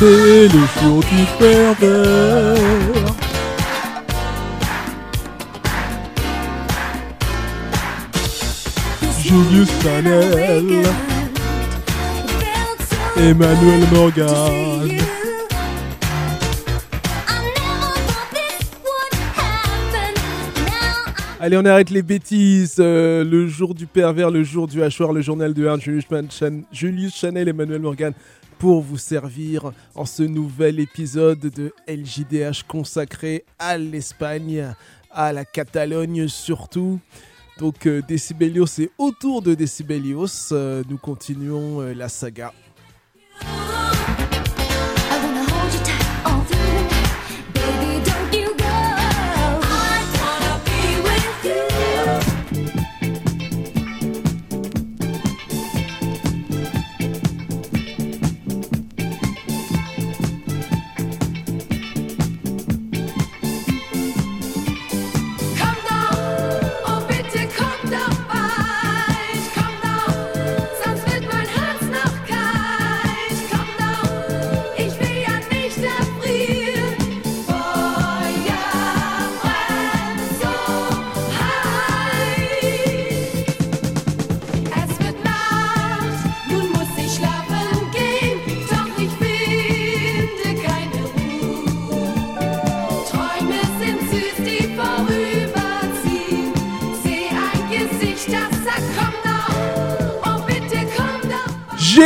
c'est le jour du pervers. Julius Chanel, Emmanuel Morgan. Allez, on arrête les bêtises. Euh, le jour du pervers, le jour du hachoir, le journal de Ernst, Julius, Julius Chanel, Emmanuel Morgan pour vous servir en ce nouvel épisode de LJDH consacré à l'Espagne, à la Catalogne surtout. Donc euh, Decibelios et autour de Decibelios, euh, nous continuons euh, la saga.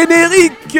Générique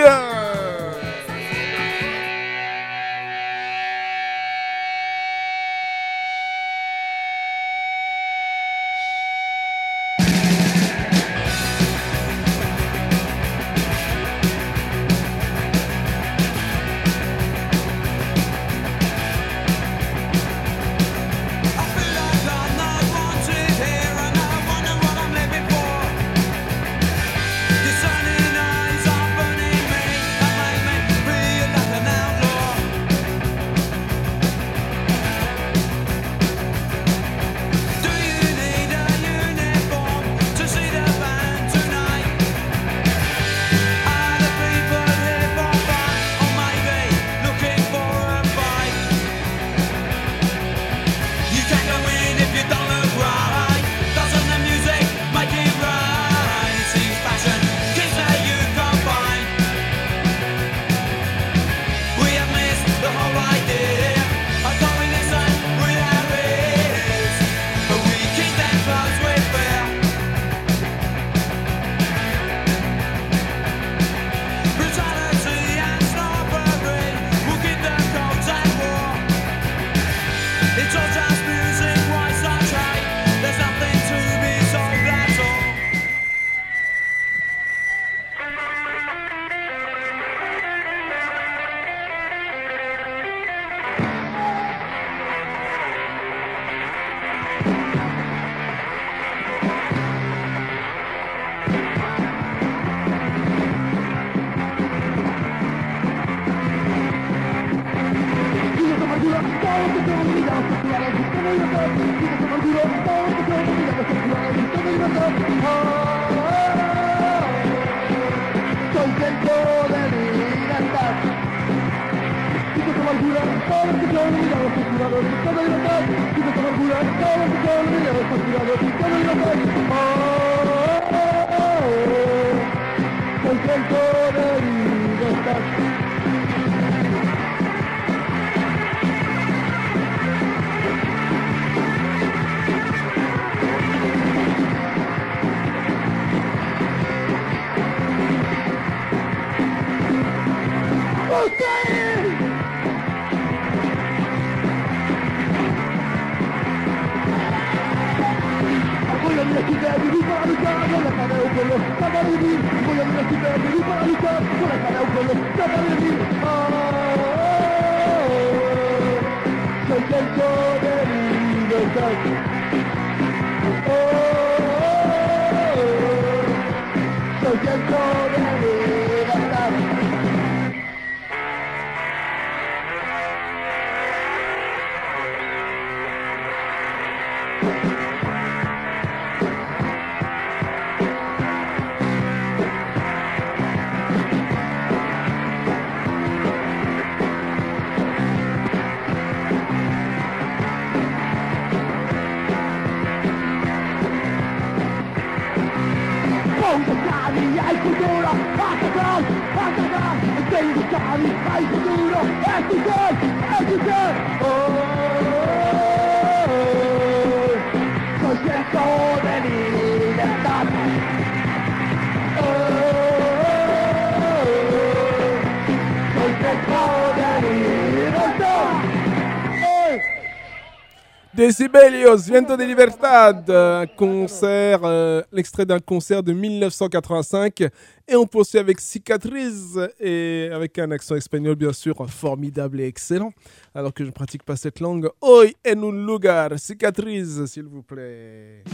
Georgia. Decibelios, Viento de Libertad, un concert, euh, l'extrait d'un concert de 1985. Et on poursuit avec Cicatrice, et avec un accent espagnol bien sûr formidable et excellent. Alors que je ne pratique pas cette langue. Hoy en un lugar, Cicatrice, s'il vous plaît.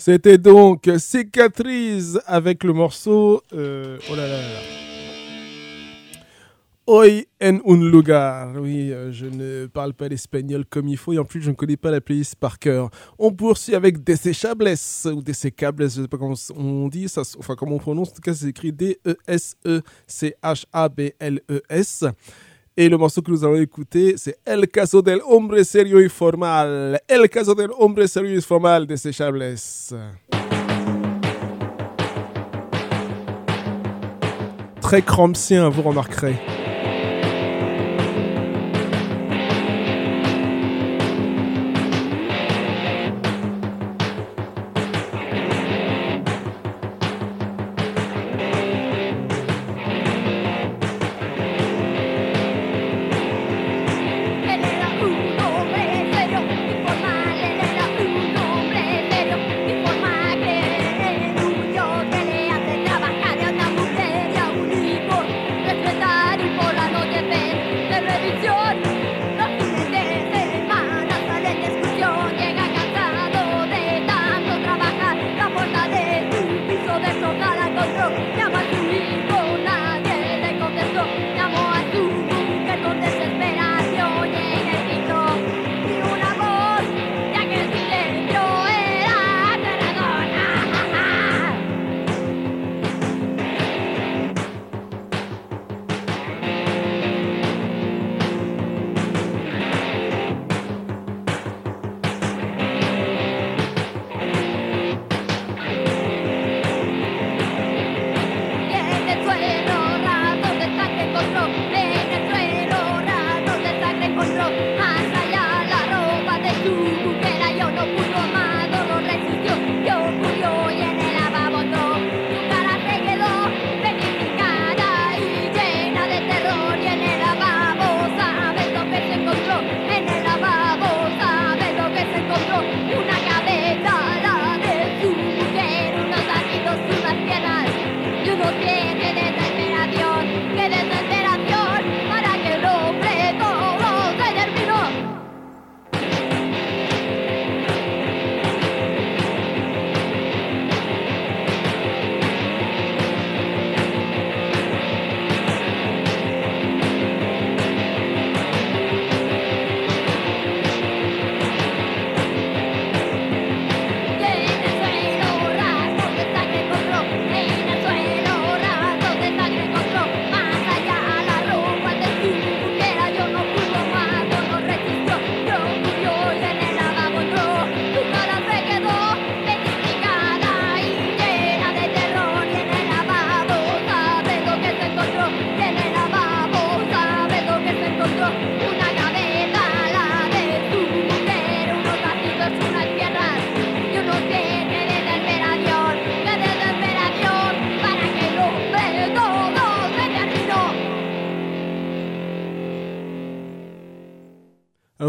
C'était donc Cicatrice avec le morceau. euh, oh là là. Hoy en un lugar. Oui, euh, je ne parle pas l'espagnol comme il faut et en plus je ne connais pas la playlist par cœur. On poursuit avec Desechables ou Desecables, je ne sais pas comment on dit, enfin comment on prononce, en tout cas c'est écrit E D-E-S-E-C-H-A-B-L-E-S. Et le morceau que nous allons écouter, c'est El caso del hombre serio y formal. El caso del hombre serio y formal de Desechables. Très crampsien, vous remarquerez.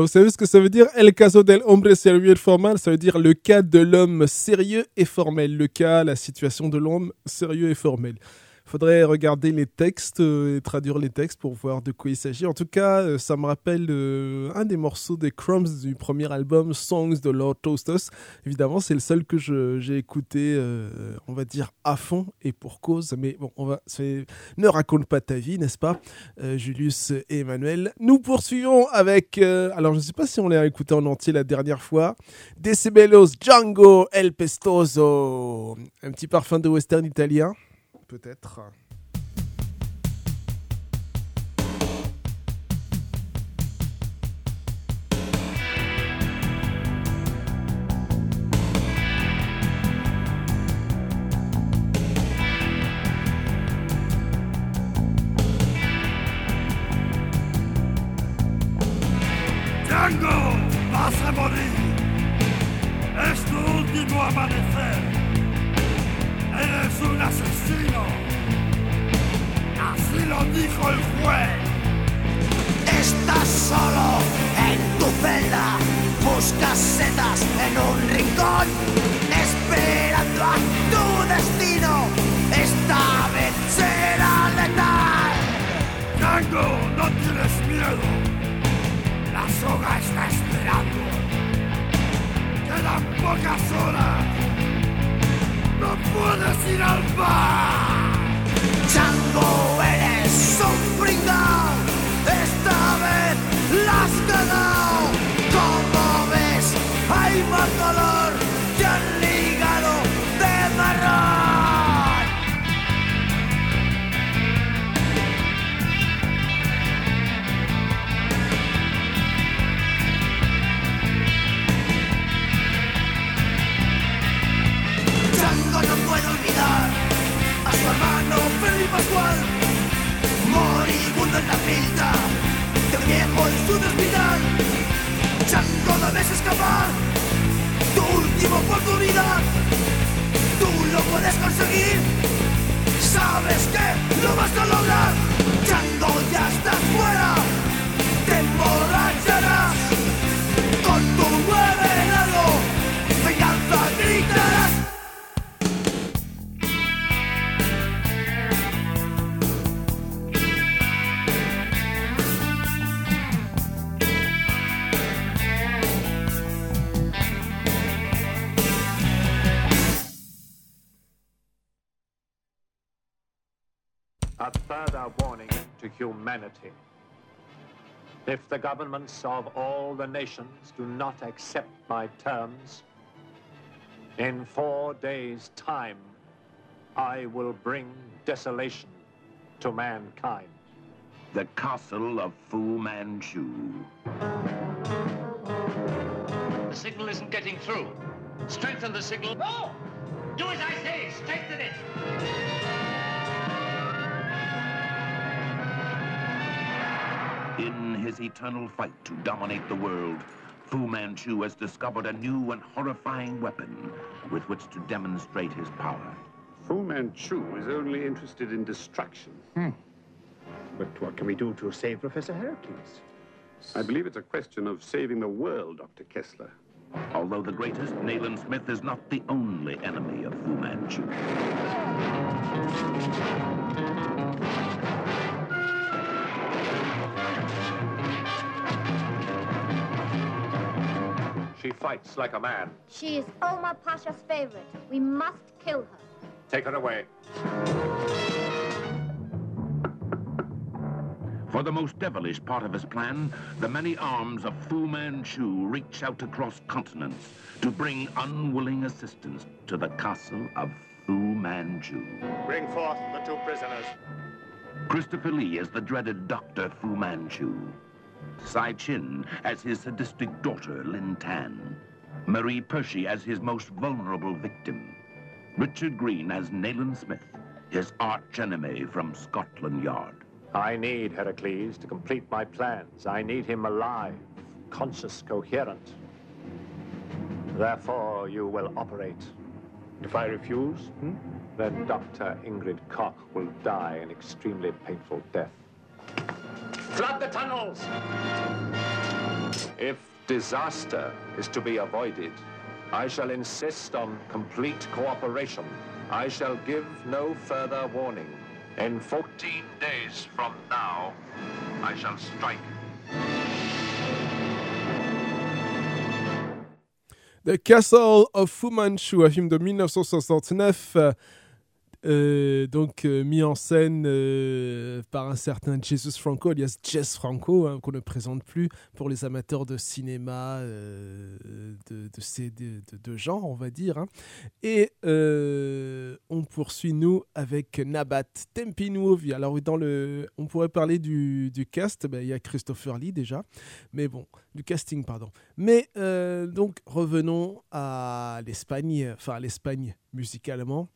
Vous savez ce que ça veut dire? El caso del hombre serio y formal Ça veut dire le cas de l'homme sérieux et formel. Le cas, la situation de l'homme sérieux et formel. Faudrait regarder les textes euh, et traduire les textes pour voir de quoi il s'agit. En tout cas, euh, ça me rappelle euh, un des morceaux des Crumbs du premier album Songs de Lord Toastos. Évidemment, c'est le seul que j'ai écouté, on va dire, à fond et pour cause. Mais bon, on va, ne raconte pas ta vie, n'est-ce pas Julius et Emmanuel? Nous poursuivons avec, alors je ne sais pas si on l'a écouté en entier la dernière fois, Decibelos Django El Pestoso. Un petit parfum de western italien, peut-être. Humanity. If the governments of all the nations do not accept my terms, in four days' time, I will bring desolation to mankind. The castle of Fu Manchu. The signal isn't getting through. Strengthen the signal. No! Do as I say! Strengthen it! His eternal fight to dominate the world, Fu Manchu has discovered a new and horrifying weapon with which to demonstrate his power. Fu Manchu is only interested in destruction. Hmm. But what can we do to save Professor Heracles? I believe it's a question of saving the world, Dr. Kessler. Although the greatest, Nayland Smith is not the only enemy of Fu Manchu. She fights like a man. She is Omar Pasha's favorite. We must kill her. Take her away. For the most devilish part of his plan, the many arms of Fu Manchu reach out across continents to bring unwilling assistance to the castle of Fu Manchu. Bring forth the two prisoners. Christopher Lee is the dreaded Dr. Fu Manchu. Sai Chin as his sadistic daughter, Lin Tan. Marie Percy as his most vulnerable victim. Richard Green as Nayland Smith, his archenemy from Scotland Yard. I need Heracles to complete my plans. I need him alive, conscious, coherent. Therefore, you will operate. If I refuse, hmm, then Dr. Ingrid Koch will die an extremely painful death. Flood the tunnels! If disaster is to be avoided, I shall insist on complete cooperation. I shall give no further warning. In 14 days from now, I shall strike. The Castle of Fu Manchu, un film de 1969, euh, donc euh, mis en scène euh, par un certain Jesus Franco, alias Jess Franco, hein, qu'on ne présente plus pour les amateurs de cinéma de, ces de, de- genre, on va dire. hein. Et on poursuit nous avec Nabat Tempinuovi. Alors dans le, on pourrait parler du, du cast, ben, il y a Christopher Lee déjà, mais bon, du casting pardon. Mais donc revenons à l'Espagne, enfin à l'Espagne musicalement,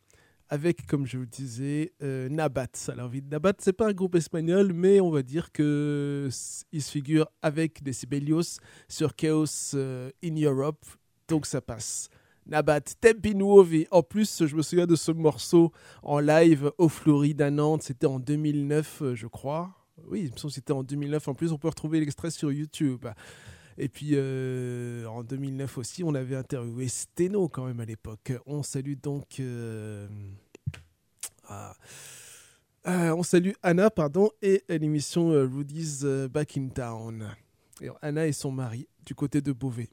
avec comme je vous disais euh, Nabat. Alors Nabat c'est pas un groupe espagnol, mais on va dire que il se figure avec Decibelios sur Chaos euh, in Europe, donc ça passe. Nabat Tempi Nuovi. En plus, je me souviens de ce morceau en live au Floride à Nantes. C'était en 2009, euh, je crois. Oui, il me semble que c'était en 2009. En plus, on peut retrouver l'extrait sur YouTube. Et puis, euh, en 2009 aussi, on avait interviewé Steno quand même à l'époque. On salue donc... ah, euh, on salue Anna, pardon, et l'émission euh, Rudy's euh, Back in Town. Anna et son mari, du côté de Beauvais.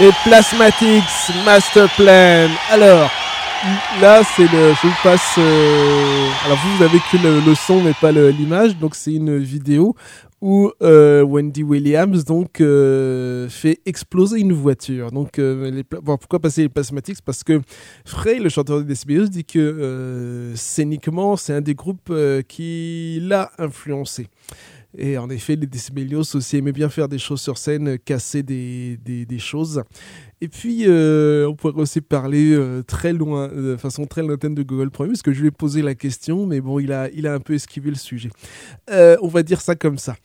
Les Plasmatics Master Plan. Alors, là, c'est le. Je vous passe. euh, alors, vous, vous avez que le, son, mais pas l'image. Donc, c'est une vidéo où euh, Wendy Williams donc euh, fait exploser une voiture. Donc, pourquoi passer les Plasmatics? Parce que Frey, le chanteur des SBS, dit que scéniquement, c'est un des groupes qui l'a influencé. Et en effet, les Decibelios aussi aimaient bien faire des choses sur scène, euh, casser des, des, choses. Et puis, euh, on pourrait aussi parler euh, très loin, de façon très lointaine de Google Premier, parce que je lui ai posé la question, mais bon, il a, il a un peu esquivé le sujet. Euh, on va dire ça comme ça.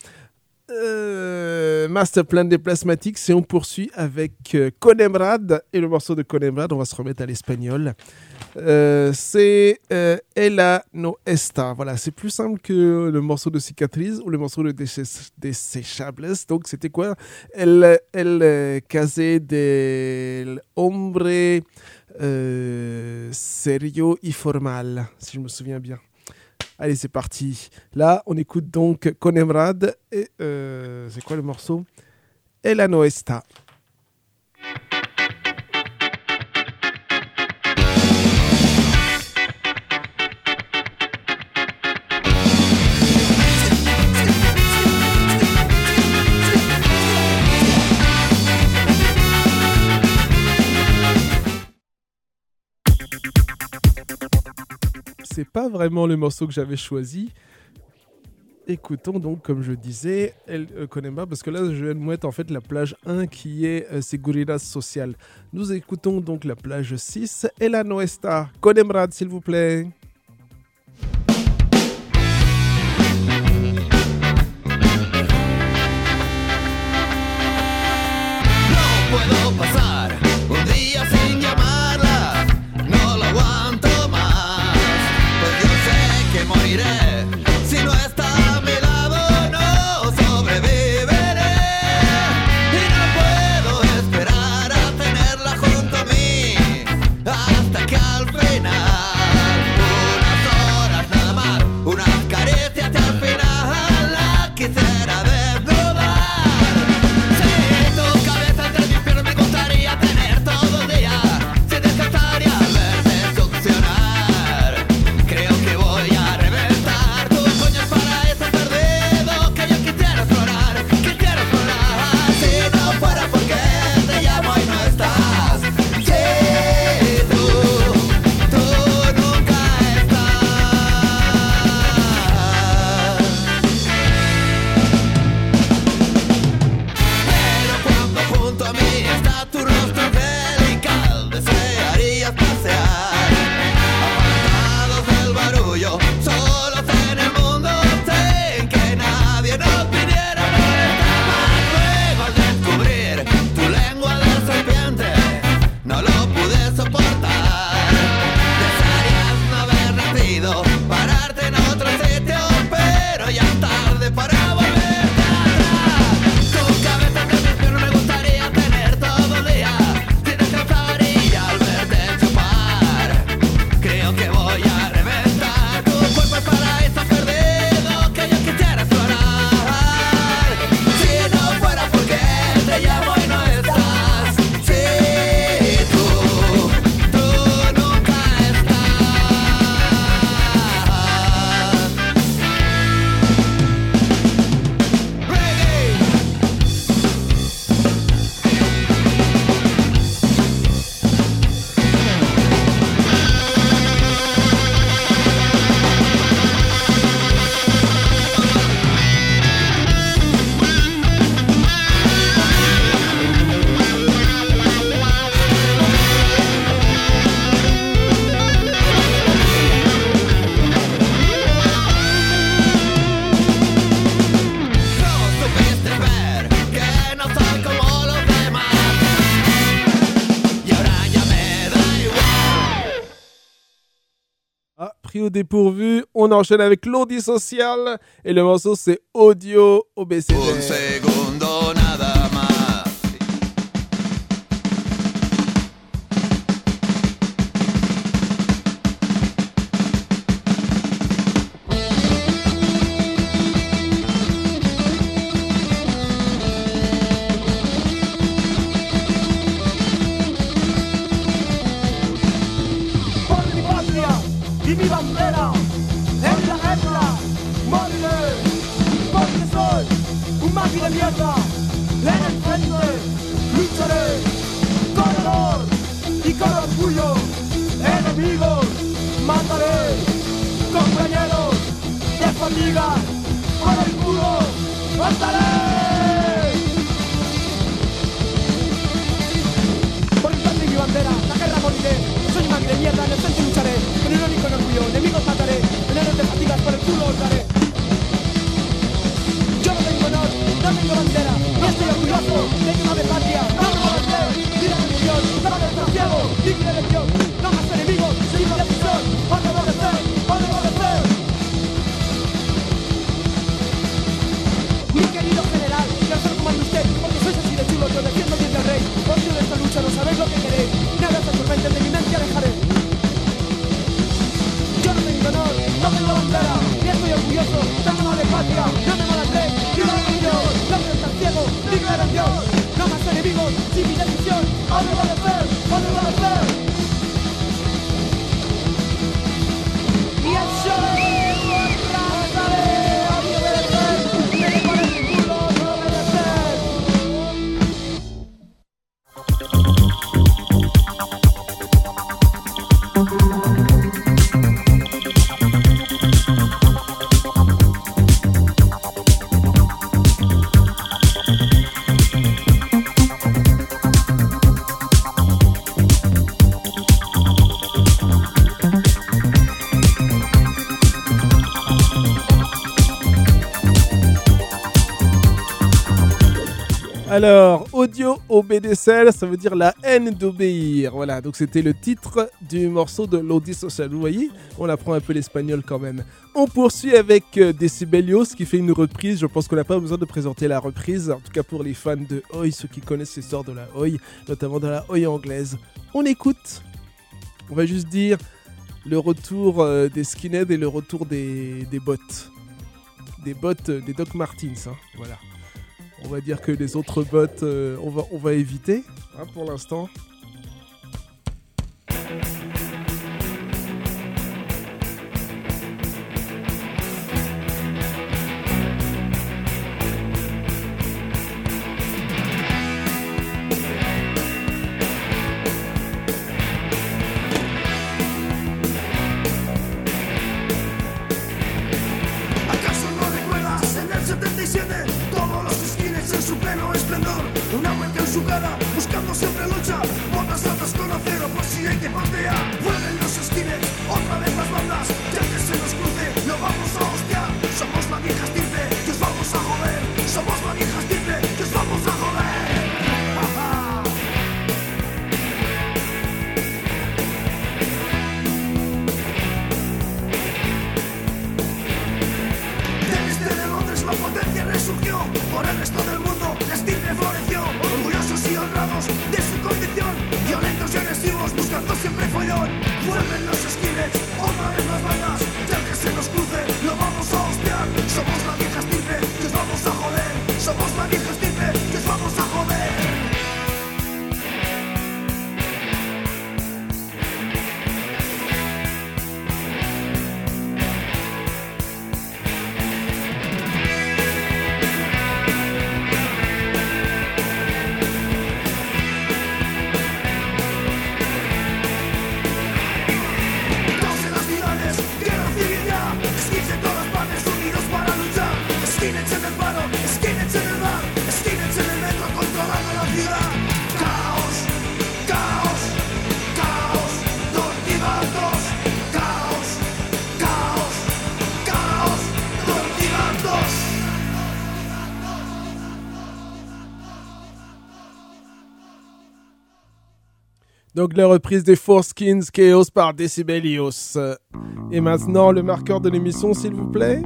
Euh, Master Plan des Plasmatics, et on poursuit avec euh, Conemrad, et le morceau de Conemrad, on va se remettre à l'espagnol. Euh, c'est euh, Ella no esta. Voilà, c'est plus simple que le morceau de Cicatrice ou le morceau de Desechables. Donc, c'était quoi? El, el case del hombre euh, serio y formal, si je me souviens bien. Allez, c'est parti. Là, on écoute donc Conemrad et euh, c'est quoi le morceau? Ella no esta. C'est pas vraiment le morceau que j'avais choisi. Écoutons donc, comme je disais, El euh, Conema, parce que là, je de mettre en fait la plage 1 qui est euh, Seguridad Social. Nous écoutons donc la plage 6 et la Noesta. Conemrad, s'il vous plaît. Dépourvu, on enchaîne avec l'audi social et le morceau c'est Audio OBCD. Alors, audio obédécelle, ça veut dire la haine d'obéir. Voilà, donc c'était le titre du morceau de l'Audi Social. Vous voyez, on apprend un peu l'espagnol quand même. On poursuit avec euh, Decibelios qui fait une reprise. Je pense qu'on n'a pas besoin de présenter la reprise, en tout cas pour les fans de Oi, ceux qui connaissent l'histoire de la Oi, notamment de la Oi anglaise. On écoute, on va juste dire le retour euh, des skinheads et le retour des, des bots. Des bots, euh, des Doc Martins, hein. voilà on va dire que les autres bots, euh, on, va, on va éviter hein, pour l'instant. tanto siempre fueron, vuelven los esquiles, otra vez las bandas Donc la reprise des Four Skins Chaos par Decibelios. Et maintenant le marqueur de l'émission s'il vous plaît.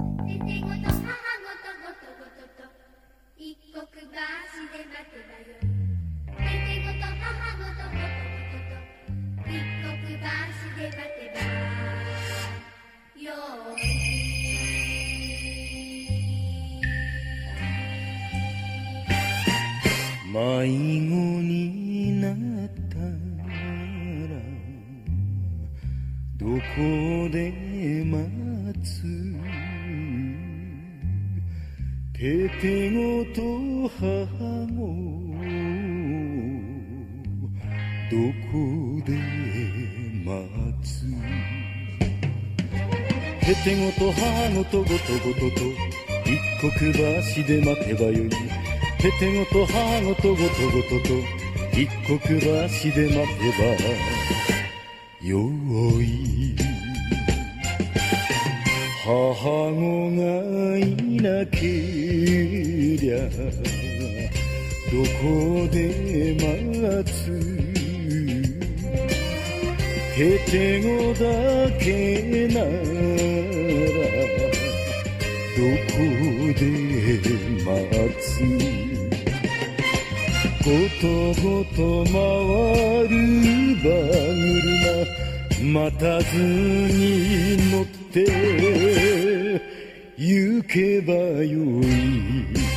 迷子にここで待つ。ペペごと母ごどこで待つペペごと母ごとごとごとと一刻橋で待てばよい。ペペごと母ごとごとごとと一刻橋で待てばよい。母子がいなけりゃどこで待つへてごだけならどこで待つ？ごとごと回る馬車待たずに乗ってて行けばよい。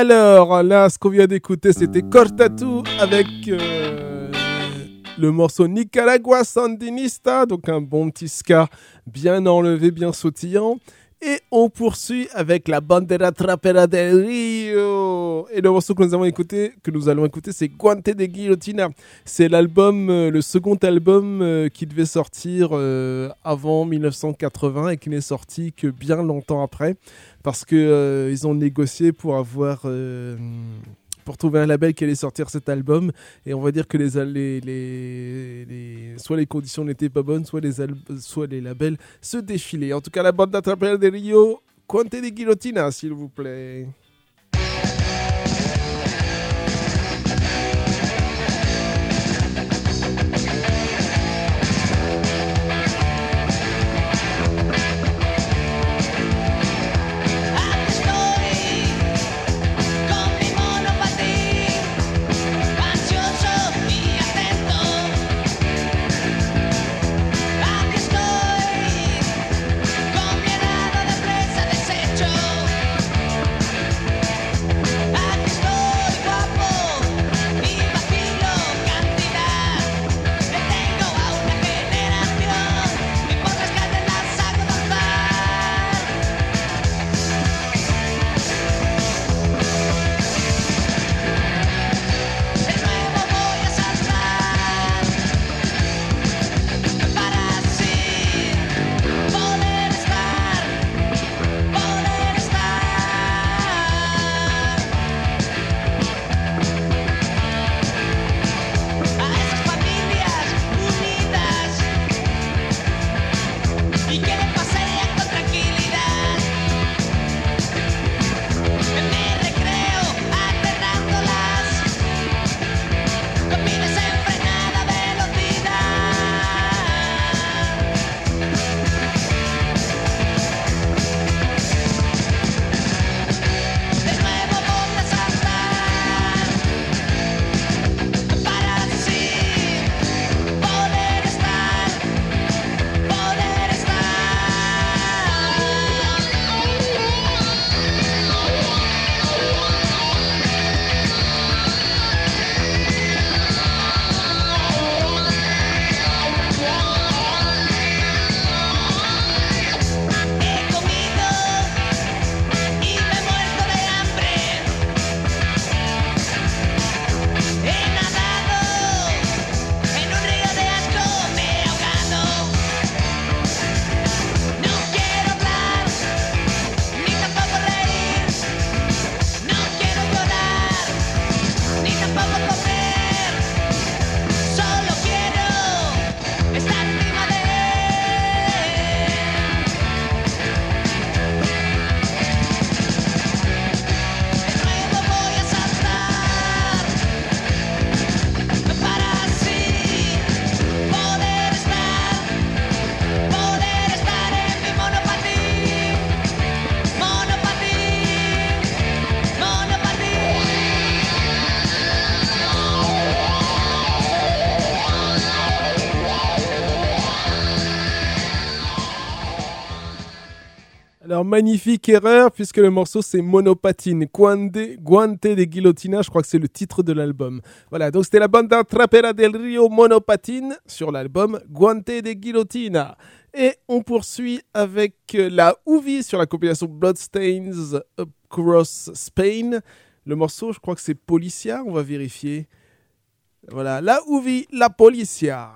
Alors là, ce qu'on vient d'écouter, c'était Cortatu avec euh, le morceau Nicaragua Sandinista, donc un bon petit ska bien enlevé, bien sautillant. Et on poursuit avec la bandera trapera del Rio. Et le morceau que nous avons écouté, que nous allons écouter, c'est Guante de Guillotina. C'est l'album, euh, le second album euh, qui devait sortir euh, avant 1980 et qui n'est sorti que bien longtemps après, parce que euh, ils ont négocié pour avoir euh, pour trouver un label qui allait sortir cet album. Et on va dire que les, soit les conditions n'étaient pas bonnes, soit les, soit les labels se défilaient. En tout cas, la bande d'attrapeurs de Rio, Quante de Guillotina, s'il vous plaît. Magnifique erreur, puisque le morceau c'est Monopatine. Guante, Guante de Guillotina, je crois que c'est le titre de l'album. Voilà, donc c'était la bande Trapera del Rio Monopatine sur l'album Guante de Guillotina. Et on poursuit avec euh, la Ouvi sur la compilation Bloodstains Across Spain. Le morceau, je crois que c'est Policia, on va vérifier. Voilà, la Ouvi, la Policia.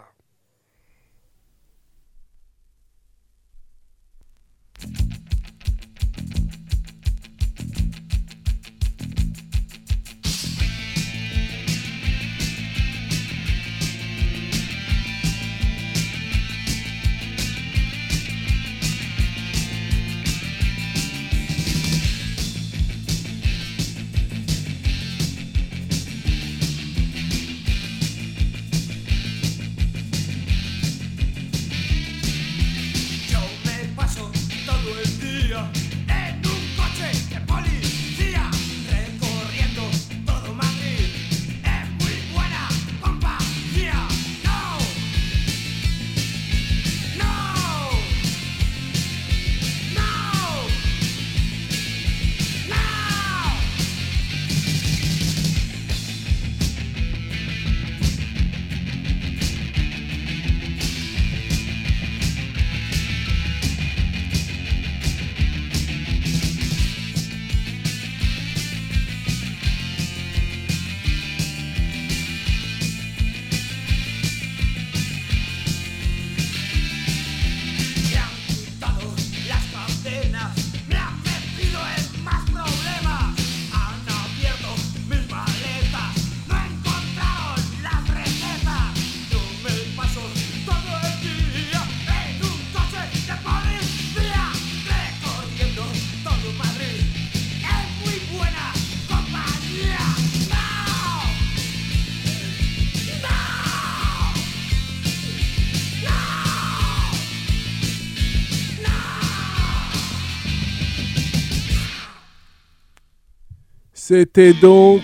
C'était donc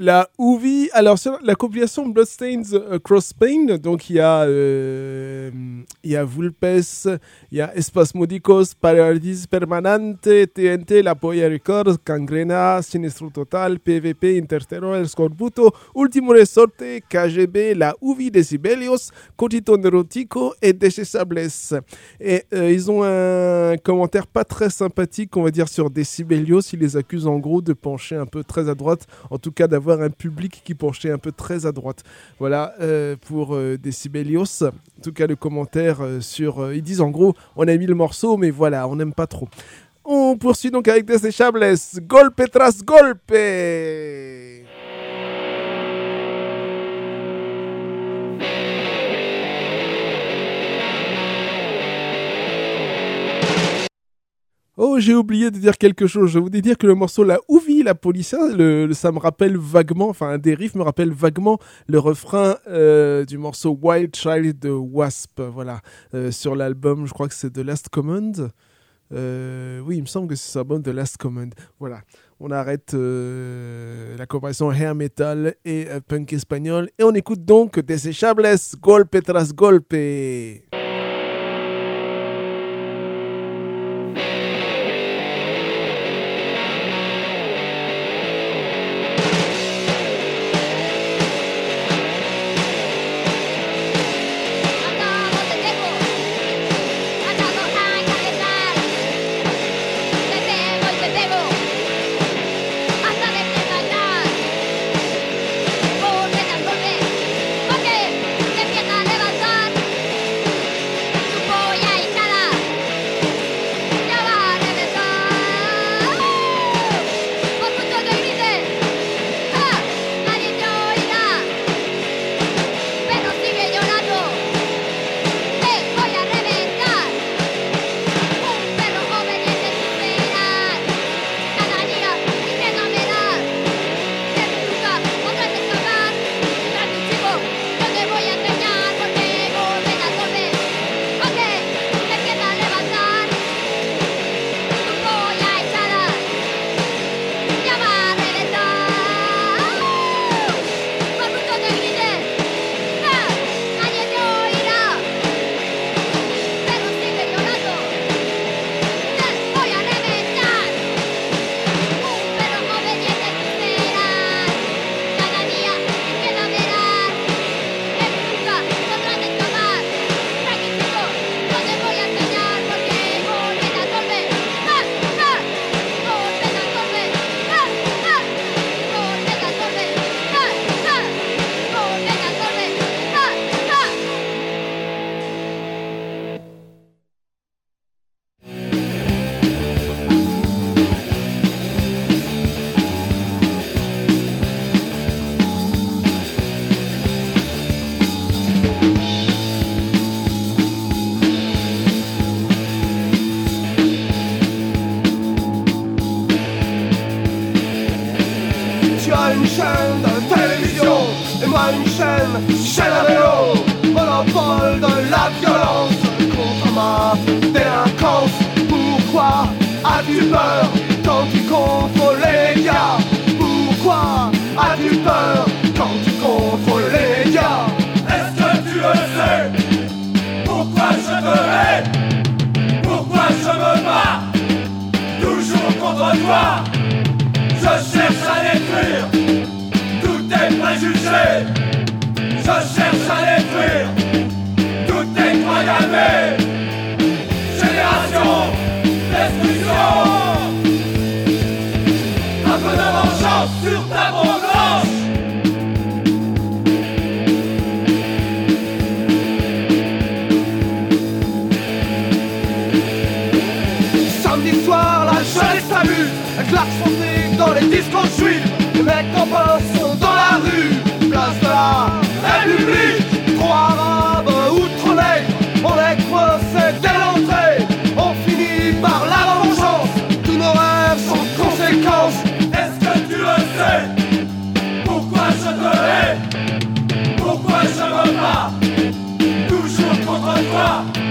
la Ouvi. Alors, sur la compilation Bloodstains Across Spain, donc il y a, euh, il y a Vulpes, il y a Espasmodicos, Paradis Permanente, TNT, La Polla Records, Gangrena, Sinistro Total, PVP, Interterror, El Scorbuto, Ultimo Resorte, KGB, La Ouvi de Sibelius, Cotito Neurotico et Desesables. Et euh, ils ont un commentaire pas très sympathique, on va dire, sur Decibelios. Ils les accusent en gros de pencher un peu très à droite, en tout cas d'avoir un public qui penchait un peu très à droite. Voilà euh, pour euh, Decibelios. En tout cas, le commentaire euh, sur. ils disent en gros, on a mis le morceau, mais voilà, on n'aime pas trop. On poursuit donc avec Desechables, golpe tras golpe. Oh, j'ai oublié de dire quelque chose. Je voulais dire que le morceau La Ouvi, la police, le, le- ça me rappelle vaguement, enfin, un des me rappelle vaguement le refrain euh, du morceau Wild Child de Wasp. Voilà, Euh, sur l'album, je crois que c'est The Last Command. Euh, oui, il me semble que c'est ça, bon, The Last Command. Voilà, on arrête la comparaison hair metal et punk espagnol et on écoute donc Desechables, Golpe tras Golpe. Génération Destruction Un peu de vengeance sur ta peau Samedi soir, la jeunesse s'amuse, un klaxon dans les discos juifs. Les mecs en pince sont dans la rue, place de la République. Viva!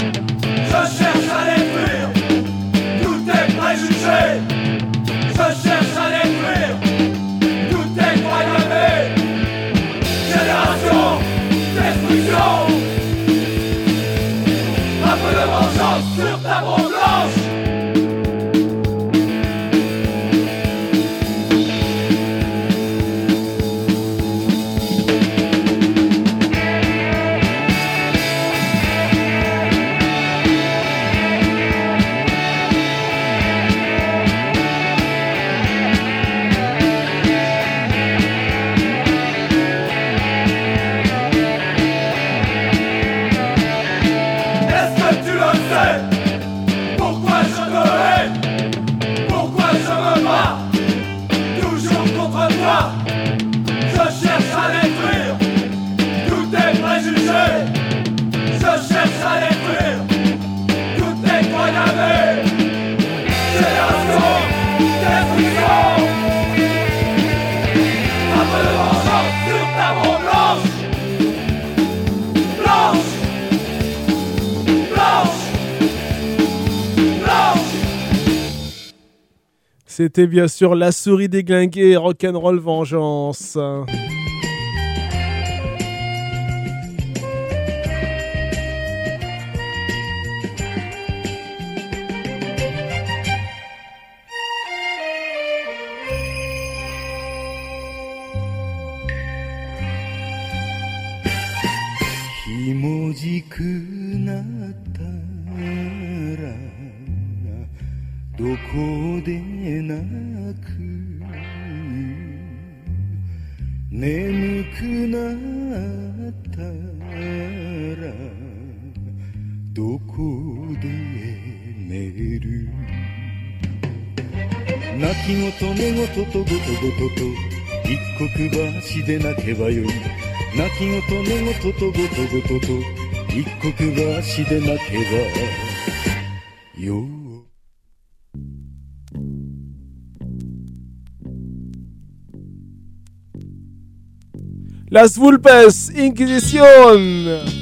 C'était bien sûr La souris déglinguée, Rock'n'Roll Vengeance. どこで寝る？泣き言寝言とごとごとと一刻橋で泣けばよい。泣き言寝言とごとごとと一刻橋で泣けばよい。Las Vulpes, Inquisition